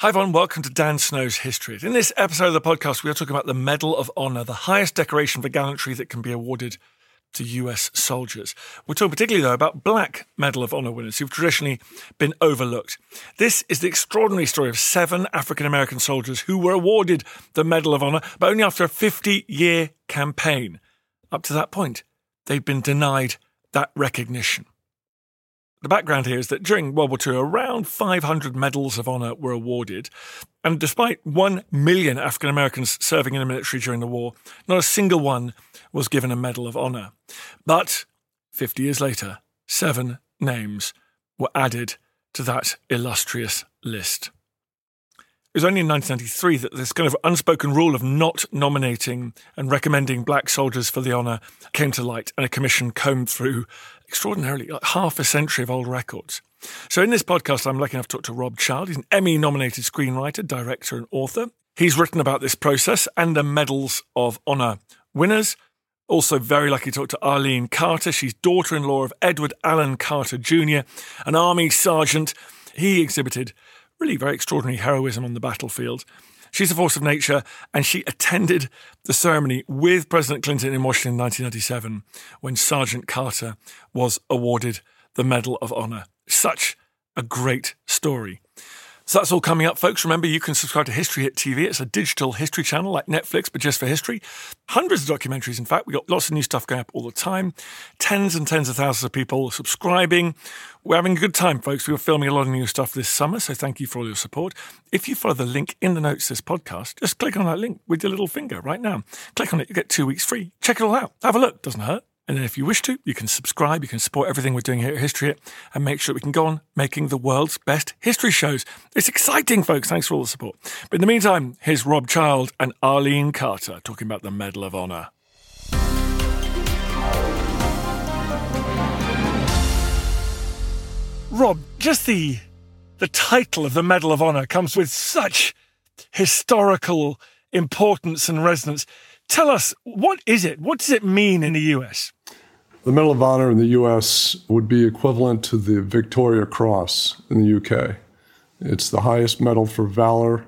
Hi, everyone. Welcome to Dan Snow's History. In this episode of the podcast, we are talking about the Medal of Honor, the highest decoration for gallantry that can be awarded to US soldiers. We're talking particularly, though, about black Medal of Honor winners who've traditionally been overlooked. This is the extraordinary story of seven African American soldiers who were awarded the Medal of Honor, but only after a 50 year campaign. Up to that point, they'd been denied that recognition. The background here is that during World War II, around 500 medals of honour were awarded. And despite 1 million African Americans serving in the military during the war, not a single one was given a Medal of Honour. But 50 years later, seven names were added to that illustrious list. It was only in 1993 that this kind of unspoken rule of not nominating and recommending black soldiers for the honour came to light, and a commission combed through extraordinarily like half a century of old records. So, in this podcast, I'm lucky enough to talk to Rob Child. He's an Emmy nominated screenwriter, director, and author. He's written about this process and the Medals of Honour winners. Also, very lucky to talk to Arlene Carter. She's daughter in law of Edward Allen Carter Jr., an Army sergeant. He exhibited really very extraordinary heroism on the battlefield. She's a force of nature, and she attended the ceremony with President Clinton in Washington in 1997 when Sergeant Carter was awarded the Medal of Honor. Such a great story. So that's all coming up, folks. Remember, you can subscribe to History Hit TV. It's a digital history channel like Netflix, but just for history. Hundreds of documentaries, in fact. We've got lots of new stuff going up all the time. Tens and tens of thousands of people subscribing. We're having a good time, folks. We were filming a lot of new stuff this summer, so thank you for all your support. If you follow the link in the notes of this podcast, just click on that link with your little finger right now. Click on it, you get two weeks free. Check it all out. Have a look. Doesn't hurt. And then if you wish to, you can subscribe, you can support everything we're doing here at History Hit and make sure we can go on making the world's best history shows. It's exciting, folks. Thanks for all the support. But in the meantime, here's Rob Child and Arlene Carter talking about the Medal of Honor. Rob, just the the title of the Medal of Honor comes with such historical importance and resonance. Tell us, what is it? What does it mean in the US? The Medal of Honor in the US would be equivalent to the Victoria Cross in the UK. It's the highest medal for valor,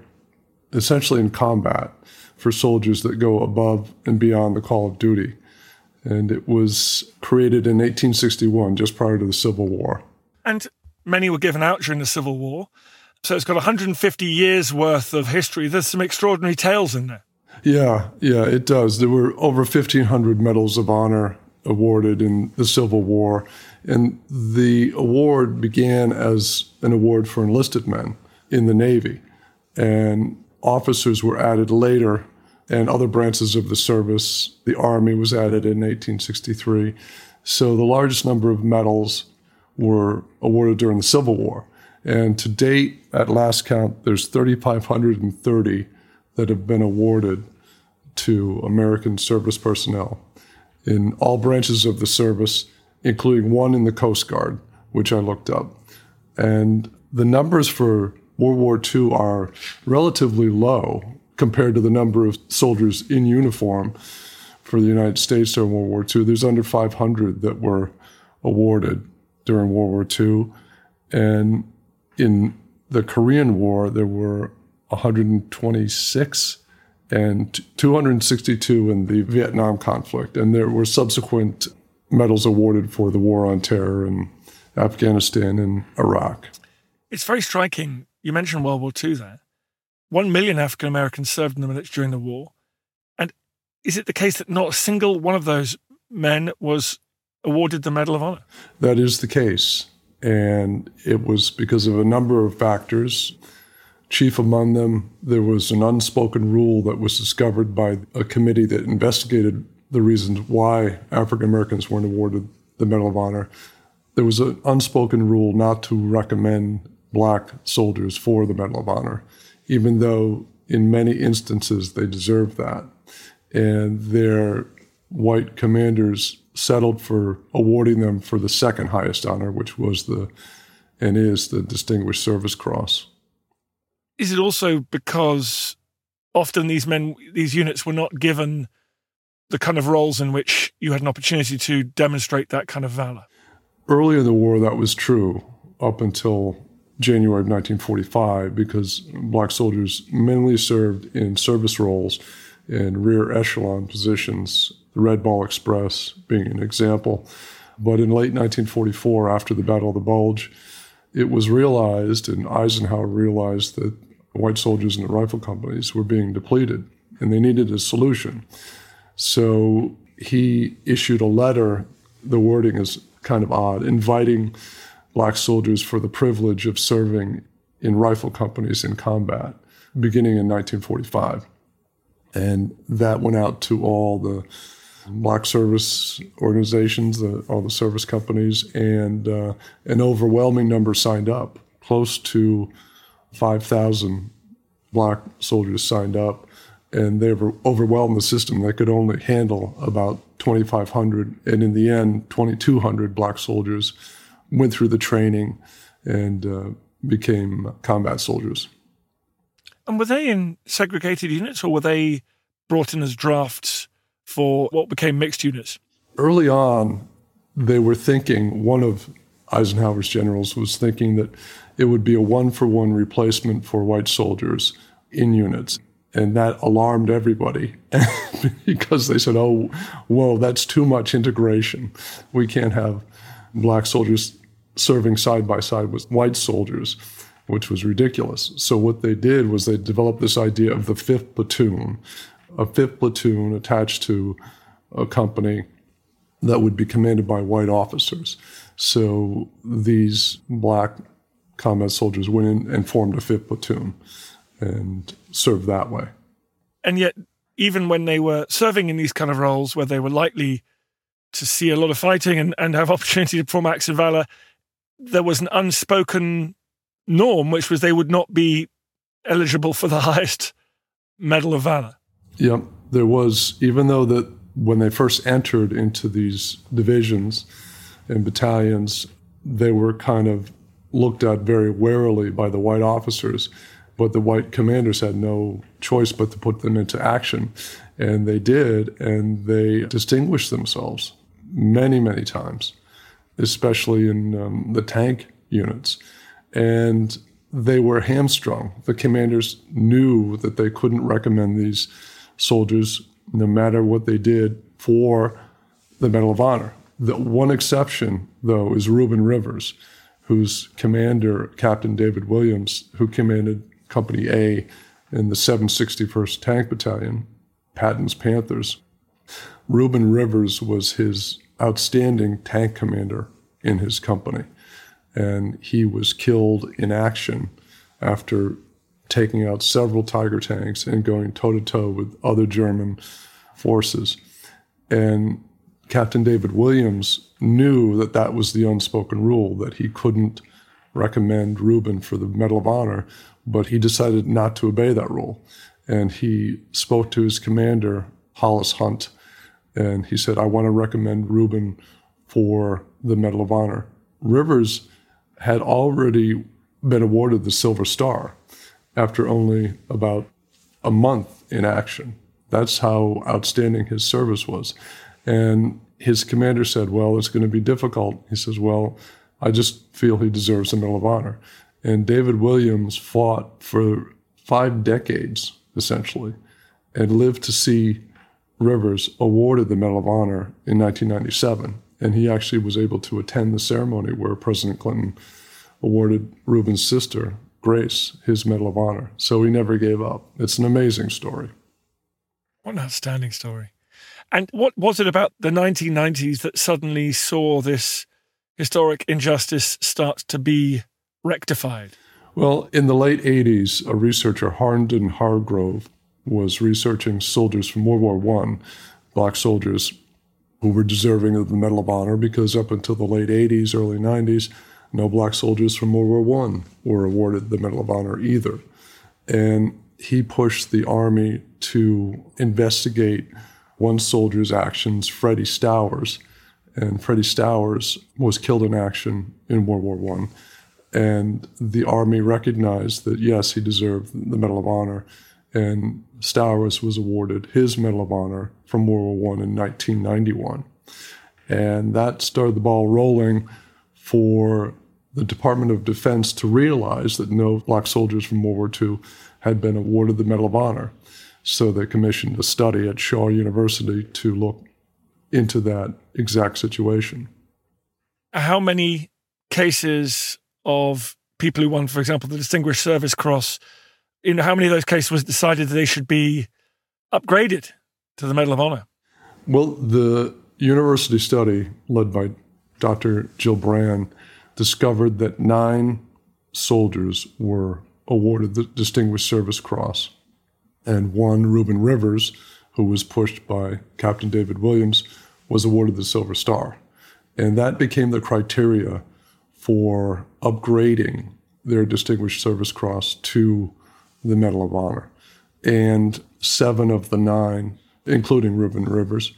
essentially in combat, for soldiers that go above and beyond the call of duty. And it was created in 1861, just prior to the Civil War. And many were given out during the Civil War. So it's got 150 years worth of history. There's some extraordinary tales in there. Yeah, yeah, it does. There were over 1,500 medals of honor awarded in the Civil War. And the award began as an award for enlisted men in the Navy. And officers were added later, and other branches of the service. The Army was added in 1863. So the largest number of medals were awarded during the Civil War. And to date, at last count, there's 3,530 that have been awarded to American service personnel in all branches of the service, including one in the Coast Guard, which I looked up. And the numbers for World War II are relatively low compared to the number of soldiers in uniform for the United States during World War II. There's under 500 that were awarded during World War II. And in the Korean War, there were 126 and 262 in the Vietnam conflict. And there were subsequent medals awarded for the war on terror in Afghanistan and Iraq. It's very striking. You mentioned World War II there. One million African Americans served in the military during the war. And is it the case that not a single one of those men was awarded the Medal of Honor? That is the case. And it was because of a number of factors. Chief among them, there was an unspoken rule that was discovered by a committee that investigated the reasons why African Americans weren't awarded the Medal of Honor. There was an unspoken rule not to recommend black soldiers for the Medal of Honor, even though in many instances they deserved that. And their white commanders settled for awarding them for the second highest honor, which was the and is the Distinguished Service Cross. Is it also because often these men, these units were not given the kind of roles in which you had an opportunity to demonstrate that kind of valor? Early in the war, that was true up until January of 1945, because black soldiers mainly served in service roles in rear echelon positions, the Red Ball Express being an example. But in late 1944, after the Battle of the Bulge, it was realized, and Eisenhower realized that white soldiers in the rifle companies were being depleted and they needed a solution. So he issued a letter, the wording is kind of odd, inviting black soldiers for the privilege of serving in rifle companies in combat, beginning in 1945. And that went out to all the black service organizations, the, all the service companies, and uh, an overwhelming number signed up. Close to 5,000 black soldiers signed up, and they were overwhelmed the system. They could only handle about 2,500, and in the end, 2,200 black soldiers went through the training and uh, became combat soldiers. And were they in segregated units, or were they brought in as drafts for what became mixed units? Early on, they were thinking, one of Eisenhower's generals was thinking that it would be a one for one replacement for white soldiers in units. And that alarmed everybody because they said, oh, whoa, that's too much integration. We can't have black soldiers serving side by side with white soldiers, which was ridiculous. So, what they did was they developed this idea of the fifth platoon, a fifth platoon attached to a company that would be commanded by white officers. So these black combat soldiers went in and formed a fifth platoon and served that way. And yet, even when they were serving in these kind of roles where they were likely to see a lot of fighting and, and have opportunity to perform acts of valor, there was an unspoken norm, which was they would not be eligible for the highest Medal of Valor. Yep, there was, even though that when they first entered into these divisions and battalions, they were kind of looked at very warily by the white officers, but the white commanders had no choice but to put them into action. And they did, and they distinguished themselves many, many times, especially in um, the tank units. And they were hamstrung. The commanders knew that they couldn't recommend these soldiers, no matter what they did, for the Medal of Honor. The one exception, though, is Reuben Rivers, whose commander, Captain David Williams, who commanded Company A in the 761st Tank Battalion, Patton's Panthers. Reuben Rivers was his outstanding tank commander in his company, and he was killed in action after taking out several Tiger tanks and going toe to toe with other German forces. And Captain David Williams knew that that was the unspoken rule, that he couldn't recommend Reuben for the Medal of Honor, but he decided not to obey that rule. And he spoke to his commander, Hollis Hunt, and he said, I want to recommend Reuben for the Medal of Honor. Rivers had already been awarded the Silver Star after only about a month in action. That's how outstanding his service was. And his commander said, Well, it's going to be difficult. He says, Well, I just feel he deserves the Medal of Honor. And David Williams fought for five decades, essentially, and lived to see Rivers awarded the Medal of Honor in 1997. And he actually was able to attend the ceremony where President Clinton awarded Reuben's sister, Grace, his Medal of Honor. So he never gave up. It's an amazing story. What an outstanding story. And what was it about the 1990s that suddenly saw this historic injustice start to be rectified? Well, in the late 80s, a researcher, Hondon Hargrove, was researching soldiers from World War I black soldiers who were deserving of the Medal of Honor because up until the late 80s, early 90s, no black soldiers from World War I were awarded the Medal of Honor either. And he pushed the Army to investigate one soldier's actions, Freddie Stowers. And Freddie Stowers was killed in action in World War I. And the Army recognized that, yes, he deserved the Medal of Honor. And Stowers was awarded his Medal of Honor from World War I in 1991. And that started the ball rolling for the Department of Defense to realize that no black soldiers from World War II had been awarded the Medal of Honor. So they commissioned a study at Shaw University to look into that exact situation. How many cases of people who won, for example, the Distinguished Service Cross, in how many of those cases was decided that they should be upgraded to the Medal of Honor? Well, the university study led by Dr. Gibran discovered that nine soldiers were awarded the Distinguished Service Cross, and one, Reuben Rivers, who was pushed by Captain David Williams, was awarded the Silver Star. And that became the criteria for upgrading their Distinguished Service Cross to the Medal of Honor. And seven of the nine, including Reuben Rivers,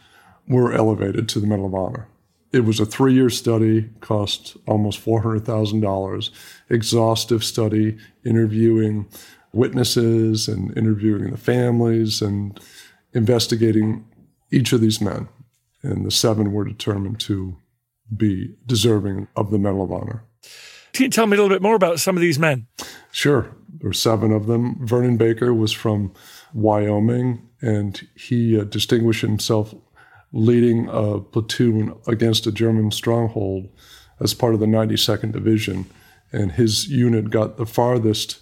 were elevated to the Medal of Honor. It was a three year study, cost almost $400,000, exhaustive study, interviewing witnesses and interviewing the families and investigating each of these men. And the seven were determined to be deserving of the Medal of Honor. Can you tell me a little bit more about some of these men? Sure. There were seven of them. Vernon Baker was from Wyoming, and he uh, distinguished himself leading a platoon against a German stronghold as part of the 92nd Division. And his unit got the farthest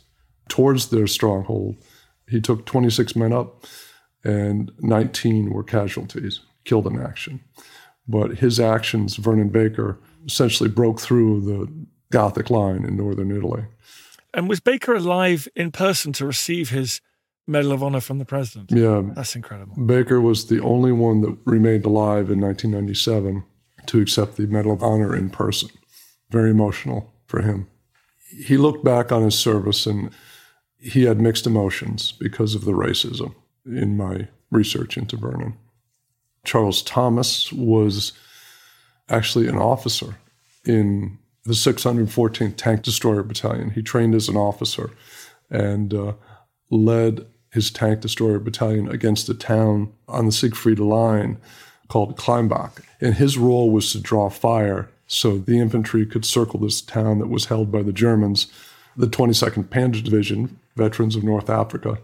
towards their stronghold. He took 26 men up, and 19 were casualties, killed in action. But his actions, Vernon Baker, essentially broke through the Gothic line in northern Italy. And was Baker alive in person to receive his Medal of Honor from the president? Yeah. That's incredible. Baker was the only one that remained alive in 1997 to accept the Medal of Honor in person. Very emotional for him. He looked back on his service and he had mixed emotions because of the racism in my research into Vernon. Charles Thomas was actually an officer in the 614th Tank Destroyer Battalion. He trained as an officer and uh, led his tank destroyer battalion against a town on the Siegfried line called Climbach. And his role was to draw fire so the infantry could circle this town that was held by the Germans, the 22nd Panzer Division, veterans of North Africa.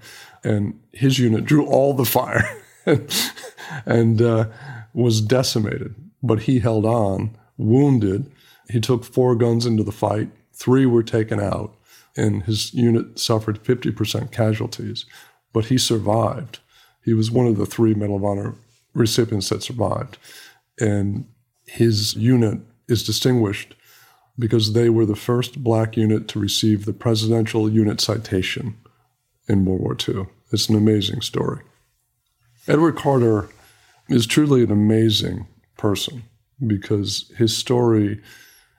And his unit drew all the fire and uh, was decimated. But he held on, wounded. He took four guns into the fight, three were taken out, and his unit suffered 50% casualties but he survived. He was one of the three Medal of Honor recipients that survived. And his unit is distinguished because they were the first black unit to receive the Presidential Unit Citation in World War II. It's an amazing story. Edward Carter is truly an amazing person because his story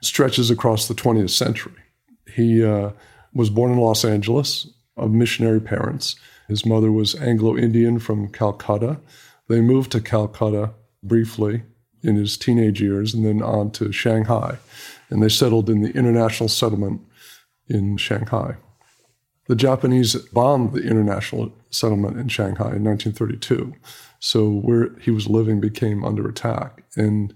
stretches across the 20th century. He uh, was born in Los Angeles of missionary parents. His mother was Anglo Indian from Calcutta. They moved to Calcutta briefly in his teenage years and then on to Shanghai. And they settled in the international settlement in Shanghai. The Japanese bombed the international settlement in Shanghai in 1932. So where he was living became under attack. And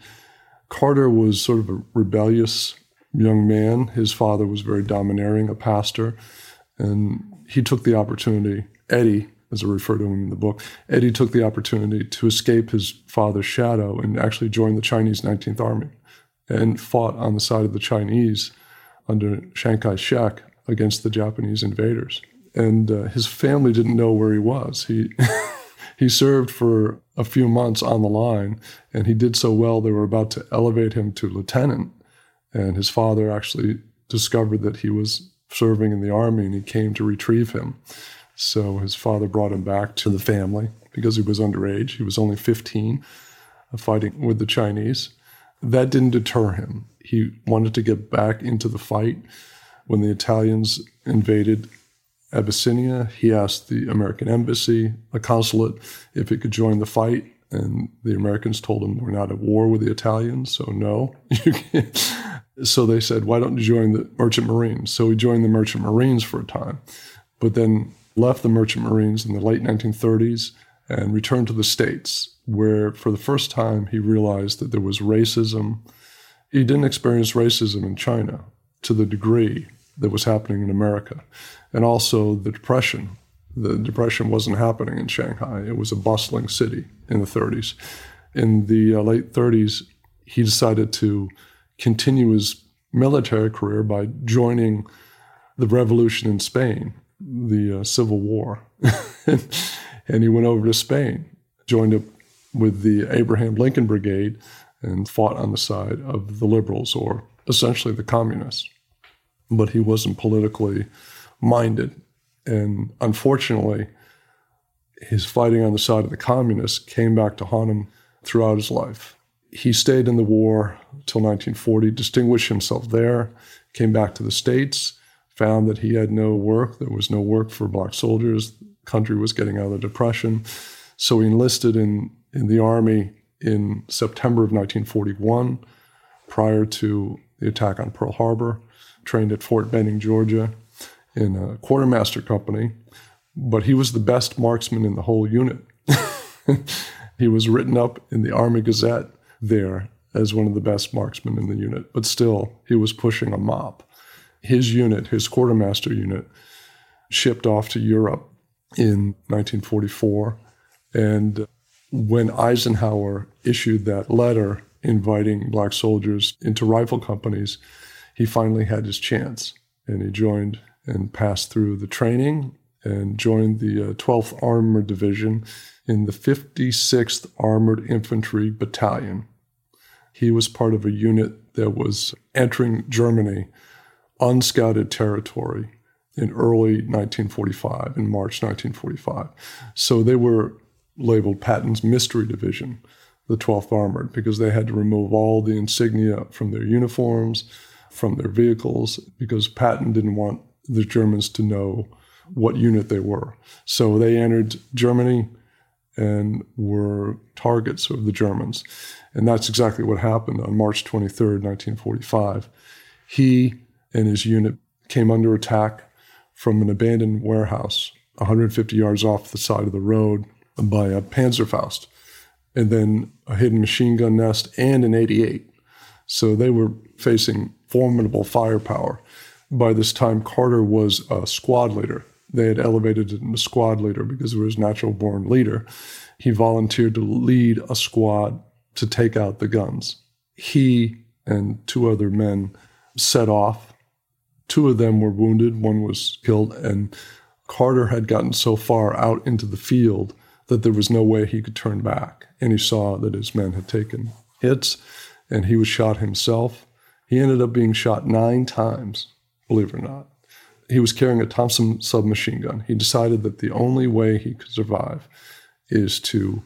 Carter was sort of a rebellious young man. His father was very domineering, a pastor. And he took the opportunity Eddie, as I refer to him in the book, Eddie took the opportunity to escape his father's shadow and actually join the Chinese 19th Army and fought on the side of the Chinese under Chiang Kai shek against the Japanese invaders. And uh, his family didn't know where he was. He, he served for a few months on the line, and he did so well they were about to elevate him to lieutenant. And his father actually discovered that he was serving in the army and he came to retrieve him. So his father brought him back to the family, because he was underage. He was only 15, uh, fighting with the Chinese. That didn't deter him. He wanted to get back into the fight. When the Italians invaded Abyssinia, he asked the American embassy, a consulate, if it could join the fight. And the Americans told him, We're not at war with the Italians, so no. so they said, Why don't you join the Merchant Marines? So he joined the Merchant Marines for a time, but then left the Merchant Marines in the late 1930s and returned to the States, where for the first time he realized that there was racism. He didn't experience racism in China to the degree that was happening in America, and also the Depression the Depression wasn't happening in Shanghai. It was a bustling city in the 30s. In the uh, late 30s, he decided to continue his military career by joining the revolution in Spain, the uh, Civil War. he went over to Spain, joined up with the Abraham Lincoln Brigade, and fought on the side of the liberals, or essentially the communists. But he wasn't politically minded. And unfortunately, his fighting on the side of the communists came back to haunt him throughout his life. He stayed in the war till 1940, distinguished himself there, came back to the States, found that he had no work. There was no work for black soldiers. Country was getting out of the Depression. So he enlisted in, in the Army in September of 1941, prior to the attack on Pearl Harbor, trained at Fort Benning, Georgia, in a quartermaster company, but he was the best marksman in the whole unit. he was written up in the Army Gazette there as one of the best marksmen in the unit, but still, he was pushing a mop. His unit, his quartermaster unit, shipped off to Europe in 1944. And when Eisenhower issued that letter inviting black soldiers into rifle companies, he finally had his chance and he joined and passed through the training and joined the uh, 12th Armored Division in the 56th Armored Infantry Battalion. He was part of a unit that was entering Germany, unscouted territory, in early 1945, in March 1945. So they were labeled Patton's Mystery Division, the 12th Armored, because they had to remove all the insignia from their uniforms, from their vehicles, because Patton didn't want the Germans to know what unit they were. So they entered Germany and were targets of the Germans. And that's exactly what happened on March 23rd, 1945. He and his unit came under attack from an abandoned warehouse 150 yards off the side of the road by a Panzerfaust, and then a hidden machine gun nest and an 88. So they were facing formidable firepower by this time, Carter was a squad leader. They had elevated him to squad leader because he was natural born leader. He volunteered to lead a squad to take out the guns. He and two other men set off. Two of them were wounded, one was killed, and Carter had gotten so far out into the field that there was no way he could turn back. And he saw that his men had taken hits, and he was shot himself. He ended up being shot nine times believe it or not. He was carrying a Thompson submachine gun. He decided that the only way he could survive is to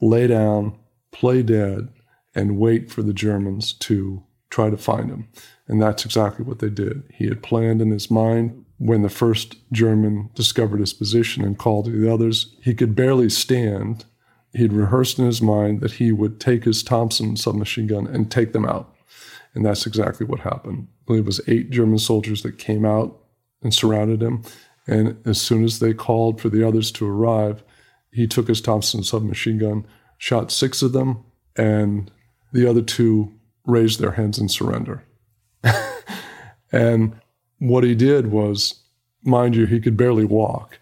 lay down, play dead, and wait for the Germans to try to find him. And that's exactly what they did. He had planned in his mind when the first German discovered his position and called to the others, he could barely stand. He'd rehearsed in his mind that he would take his Thompson submachine gun and take them out. And that's exactly what happened. I believe it was eight German soldiers that came out and surrounded him. And as soon as they called for the others to arrive, he took his Thompson submachine gun, shot six of them, and the other two raised their hands and surrender. and what he did was, mind you, he could barely walk.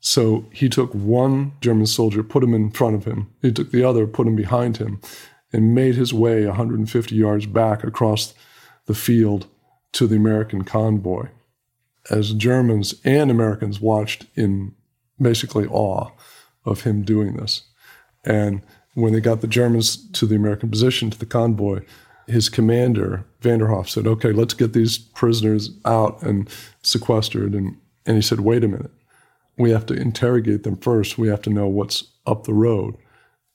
So he took one German soldier, put him in front of him. He took the other, put him behind him and made his way 150 yards back across the field to the American convoy. As Germans and Americans watched in basically awe of him doing this. And when they got the Germans to the American position, to the convoy, his commander, Vanderhoff, said, Okay, let's get these prisoners out and sequestered. And, and he said, Wait a minute. we have to interrogate them first. We have to know what's up the road.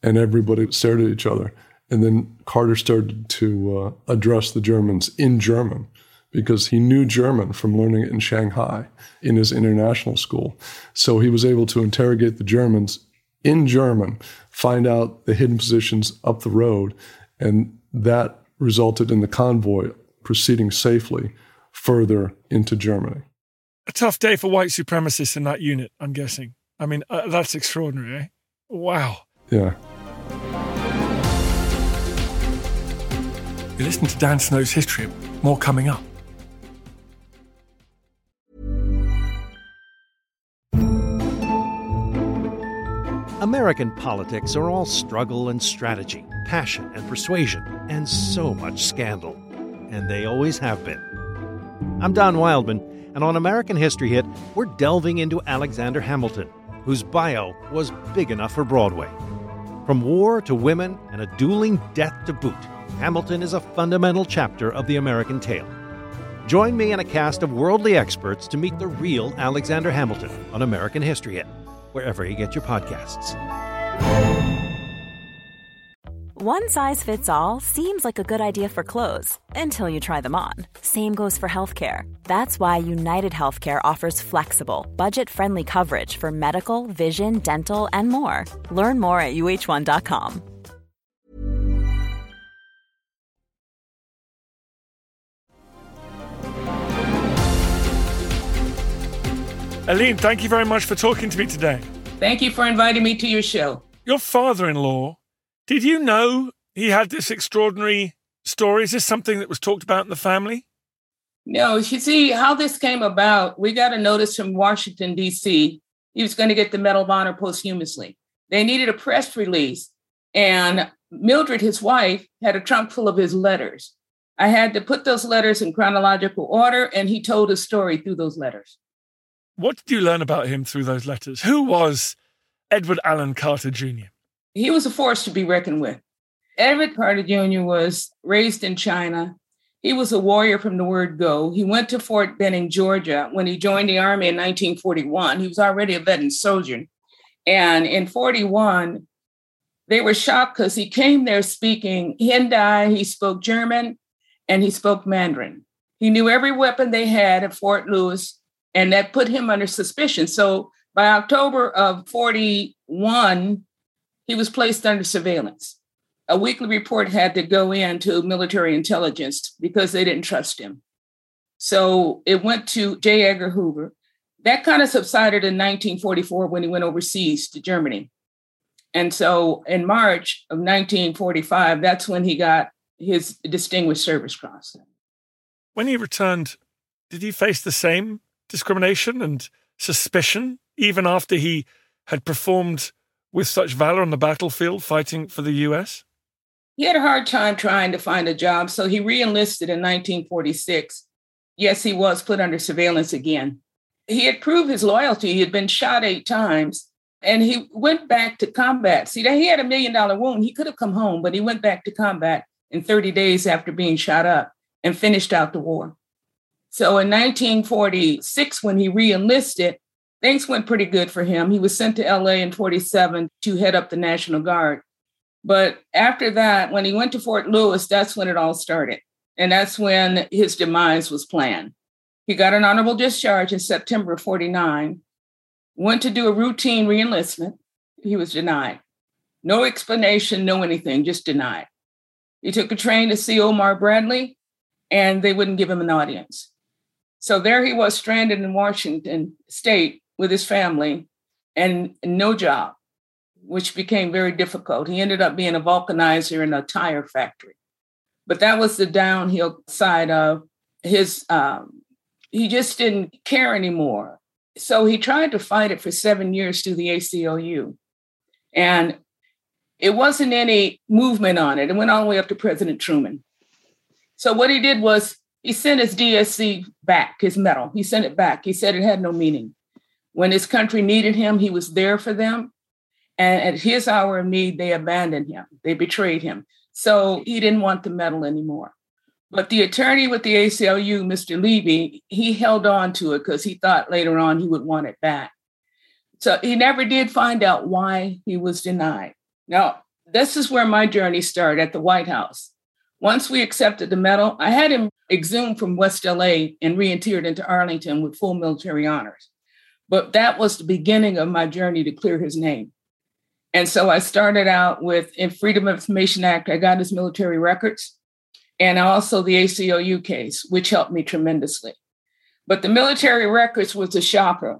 And everybody stared at each other. And then Carter started to uh, address the Germans in German because he knew German from learning it in Shanghai in his international school. So he was able to interrogate the Germans in German, find out the hidden positions up the road, and that resulted in the convoy proceeding safely further into Germany. A tough day for white supremacists in that unit, I'm guessing. I mean, uh, that's extraordinary, eh? Wow. Yeah. You listen to Dan Snow's history. More coming up. American politics are all struggle and strategy, passion and persuasion, and so much scandal. And they always have been. I'm Don Wildman, and on American History Hit, we're delving into Alexander Hamilton, whose bio was big enough for Broadway. From war to women and a dueling death to boot, Hamilton is a fundamental chapter of the American tale. Join me and a cast of worldly experts to meet the real Alexander Hamilton on American History Hit wherever you get your podcasts. One size fits all seems like a good idea for clothes until you try them on. Same goes for healthcare. That's why United Healthcare offers flexible, budget friendly coverage for medical, vision, dental, and more. Learn more at uh1.com. Allene, thank you very much for talking to me today. Thank you for inviting me to your show. Your father in law, did you know he had this extraordinary story? Is this something that was talked about in the family? No, you see how this came about. We got a notice from Washington, D.C. He was going to get the Medal of Honor posthumously. They needed a press release, and Mildred, his wife, had a trunk full of his letters. I had to put those letters in chronological order, and he told a story through those letters. What did you learn about him through those letters? Who was Edward Allen Carter Jr.? He was a force to be reckoned with. Edward Carter Jr. was raised in China. He was a warrior from the word go. He went to Fort Benning, Georgia when he joined the Army in 1941. He was already a veteran soldier. And in 41, they were shocked because he came there speaking Hindi, he spoke German, and he spoke Mandarin. He knew every weapon they had at Fort Lewis and that put him under suspicion. So by October of 41, he was placed under surveillance. A weekly report had to go in to military intelligence because they didn't trust him. So it went to J. Edgar Hoover. That kind of subsided in 1944 when he went overseas to Germany. And so in March of 1945, that's when he got his Distinguished Service Cross. When he returned, did he face the same discrimination and suspicion, even after he had performed with such valor on the battlefield fighting for the US? He had a hard time trying to find a job, so he reenlisted in 1946. Yes, he was put under surveillance again. He had proved his loyalty. He had been shot eight times and he went back to combat. See, he had a million dollar wound. He could have come home, but he went back to combat in 30 days after being shot up and finished out the war. So in 1946, when he reenlisted, things went pretty good for him. He was sent to LA in 47 to head up the National Guard. But after that, when he went to Fort Lewis, that's when it all started. And that's when his demise was planned. He got an honorable discharge in September of 49, went to do a routine reenlistment. He was denied. No explanation, no anything, just denied. He took a train to see Omar Bradley, and they wouldn't give him an audience. So there he was stranded in Washington state with his family and no job, which became very difficult. He ended up being a vulcanizer in a tire factory. But that was the downhill side of his, um, he just didn't care anymore. So he tried to fight it for seven years through the ACLU. And it wasn't any movement on it. It went all the way up to President Truman. So what he did was he sent his DSC back, his medal. He sent it back. He said it had no meaning. When his country needed him, he was there for them. And at his hour of need, they abandoned him. They betrayed him. So he didn't want the medal anymore. But the attorney with the ACLU, Mr. Levy, he held on to it because he thought later on he would want it back. So he never did find out why he was denied. Now, this is where my journey started at the White House. Once we accepted the medal, I had him exhumed from West LA and reinterred into Arlington with full military honors. But that was the beginning of my journey to clear his name. And so I started out with in Freedom of Information Act, I got his military records and also the ACLU case, which helped me tremendously. But the military records was a shocker.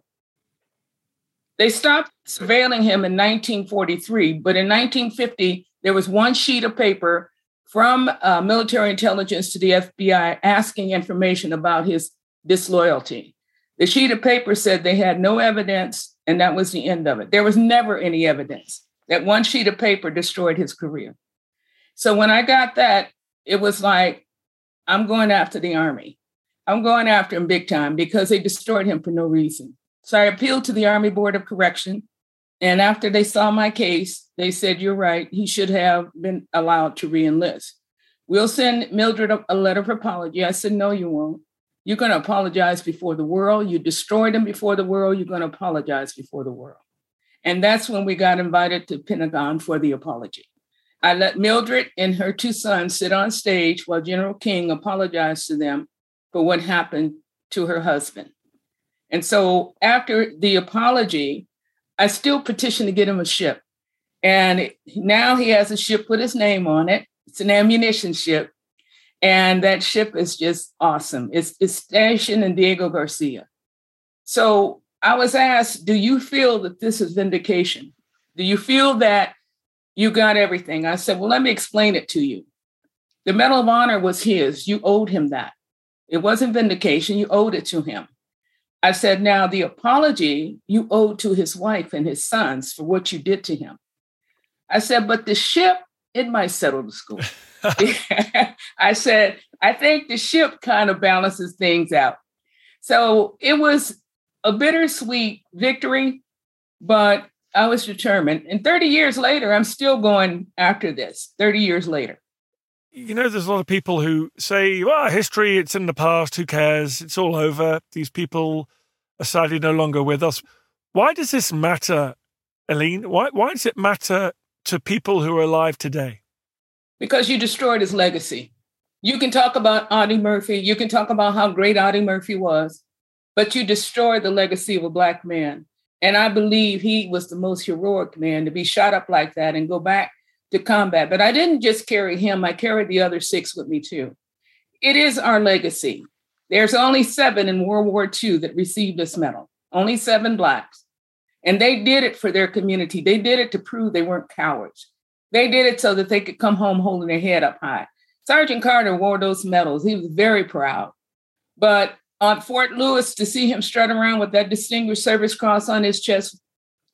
They stopped surveilling him in 1943, but in 1950, there was one sheet of paper from uh, military intelligence to the FBI asking information about his disloyalty. The sheet of paper said they had no evidence, and that was the end of it. There was never any evidence. That one sheet of paper destroyed his career. So when I got that, it was like, I'm going after the Army. I'm going after him big time because they destroyed him for no reason. So I appealed to the Army Board of Correction. And after they saw my case, they said, You're right. He should have been allowed to reenlist. We'll send Mildred a letter of apology. I said, No, you won't. You're going to apologize before the world. You destroyed him before the world. You're going to apologize before the world. And that's when we got invited to Pentagon for the apology. I let Mildred and her two sons sit on stage while General King apologized to them for what happened to her husband. And so after the apology, I still petitioned to get him a ship. And now he has a ship with his name on it. It's an ammunition ship. And that ship is just awesome. It's, it's stationed in Diego Garcia. So I was asked, Do you feel that this is vindication? Do you feel that you got everything? I said, Well, let me explain it to you. The Medal of Honor was his. You owed him that. It wasn't vindication. You owed it to him. I said, Now the apology you owed to his wife and his sons for what you did to him. I said, But the ship, it might settle the score. I said, I think the ship kind of balances things out. So it was a bittersweet victory, but I was determined. And 30 years later, I'm still going after this, 30 years later. You know, there's a lot of people who say, well, history, it's in the past. Who cares? It's all over. These people are sadly no longer with us. Why does this matter, Eileen? Why, why does it matter to people who are alive today? Because you destroyed his legacy. You can talk about Audie Murphy. You can talk about how great Audie Murphy was but you destroyed the legacy of a Black man. And I believe he was the most heroic man to be shot up like that and go back to combat. But I didn't just carry him, I carried the other six with me too. It is our legacy. There's only seven in World War II that received this medal, only seven Blacks. And they did it for their community. They did it to prove they weren't cowards. They did it so that they could come home holding their head up high. Sergeant Carter wore those medals. He was very proud. But on Fort Lewis to see him strut around with that Distinguished Service Cross on his chest,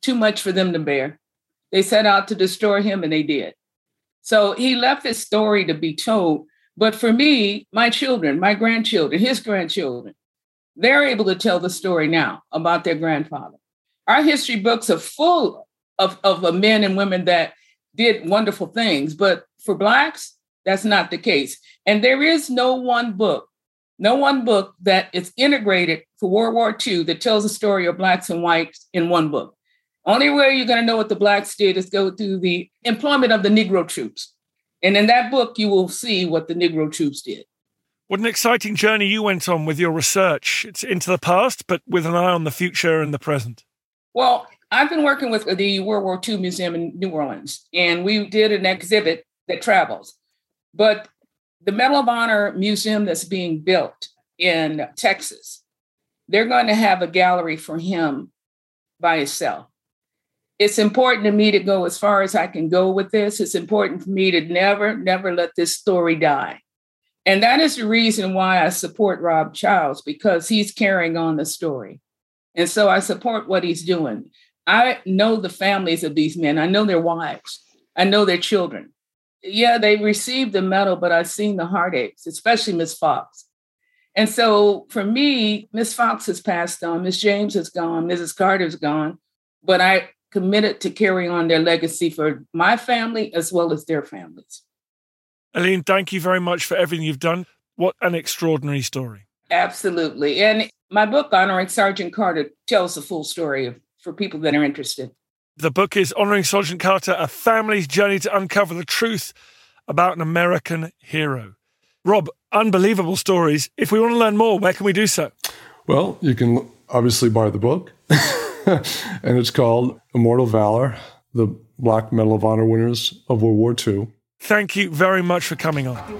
too much for them to bear. They set out to destroy him, and they did. So he left his story to be told. But for me, my children, my grandchildren, his grandchildren, they're able to tell the story now about their grandfather. Our history books are full of, of men and women that did wonderful things, but for Blacks, that's not the case. And there is no one book no one book that is integrated for World War II that tells the story of blacks and whites in one book. Only way you're going to know what the blacks did is go through the employment of the Negro troops. And in that book, you will see what the Negro troops did. What an exciting journey you went on with your research. It's into the past, but with an eye on the future and the present. Well, I've been working with the World War II Museum in New Orleans, and we did an exhibit that travels. But the Medal of Honor Museum that's being built in Texas, they're going to have a gallery for him by itself. It's important to me to go as far as I can go with this. It's important for me to never, never let this story die. And that is the reason why I support Rob Childs, because he's carrying on the story. And so I support what he's doing. I know the families of these men, I know their wives, I know their children yeah, they received the medal, but I've seen the heartaches, especially Miss Fox. And so for me, Miss Fox has passed on, Miss James is gone, Mrs. Carter's gone, but I committed to carry on their legacy for my family as well as their families. Eileen, thank you very much for everything you've done. What an extraordinary story. Absolutely. And my book, Honoring Sergeant Carter, tells the full story of for people that are interested. The book is Honoring Sergeant Carter A Family's Journey to Uncover the Truth about an American Hero. Rob, unbelievable stories. If we want to learn more, where can we do so? Well, you can obviously buy the book, and it's called Immortal Valor The Black Medal of Honor Winners of World War II. Thank you very much for coming on. All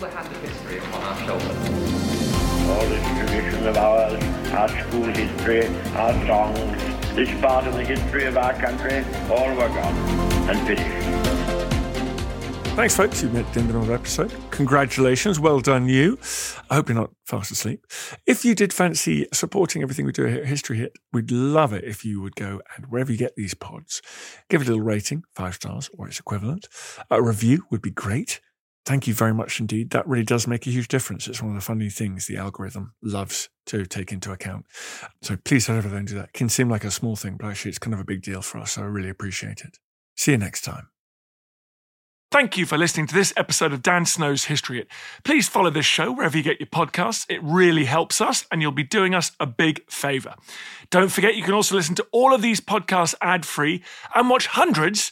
this tradition of ours, our school history, our songs, this part of the history of our country, all were gone and finished. Thanks, folks. You've made it to the end of another episode. Congratulations. Well done, you. I hope you're not fast asleep. If you did fancy supporting everything we do here at History Hit, we'd love it if you would go and wherever you get these pods, give it a little rating, five stars or its equivalent. A review would be great. Thank you very much indeed. That really does make a huge difference. It's one of the funny things the algorithm loves to take into account. So please over there and do that. It can seem like a small thing, but actually it's kind of a big deal for us. So I really appreciate it. See you next time. Thank you for listening to this episode of Dan Snow's History Hit. Please follow this show wherever you get your podcasts. It really helps us, and you'll be doing us a big favor. Don't forget, you can also listen to all of these podcasts ad free and watch hundreds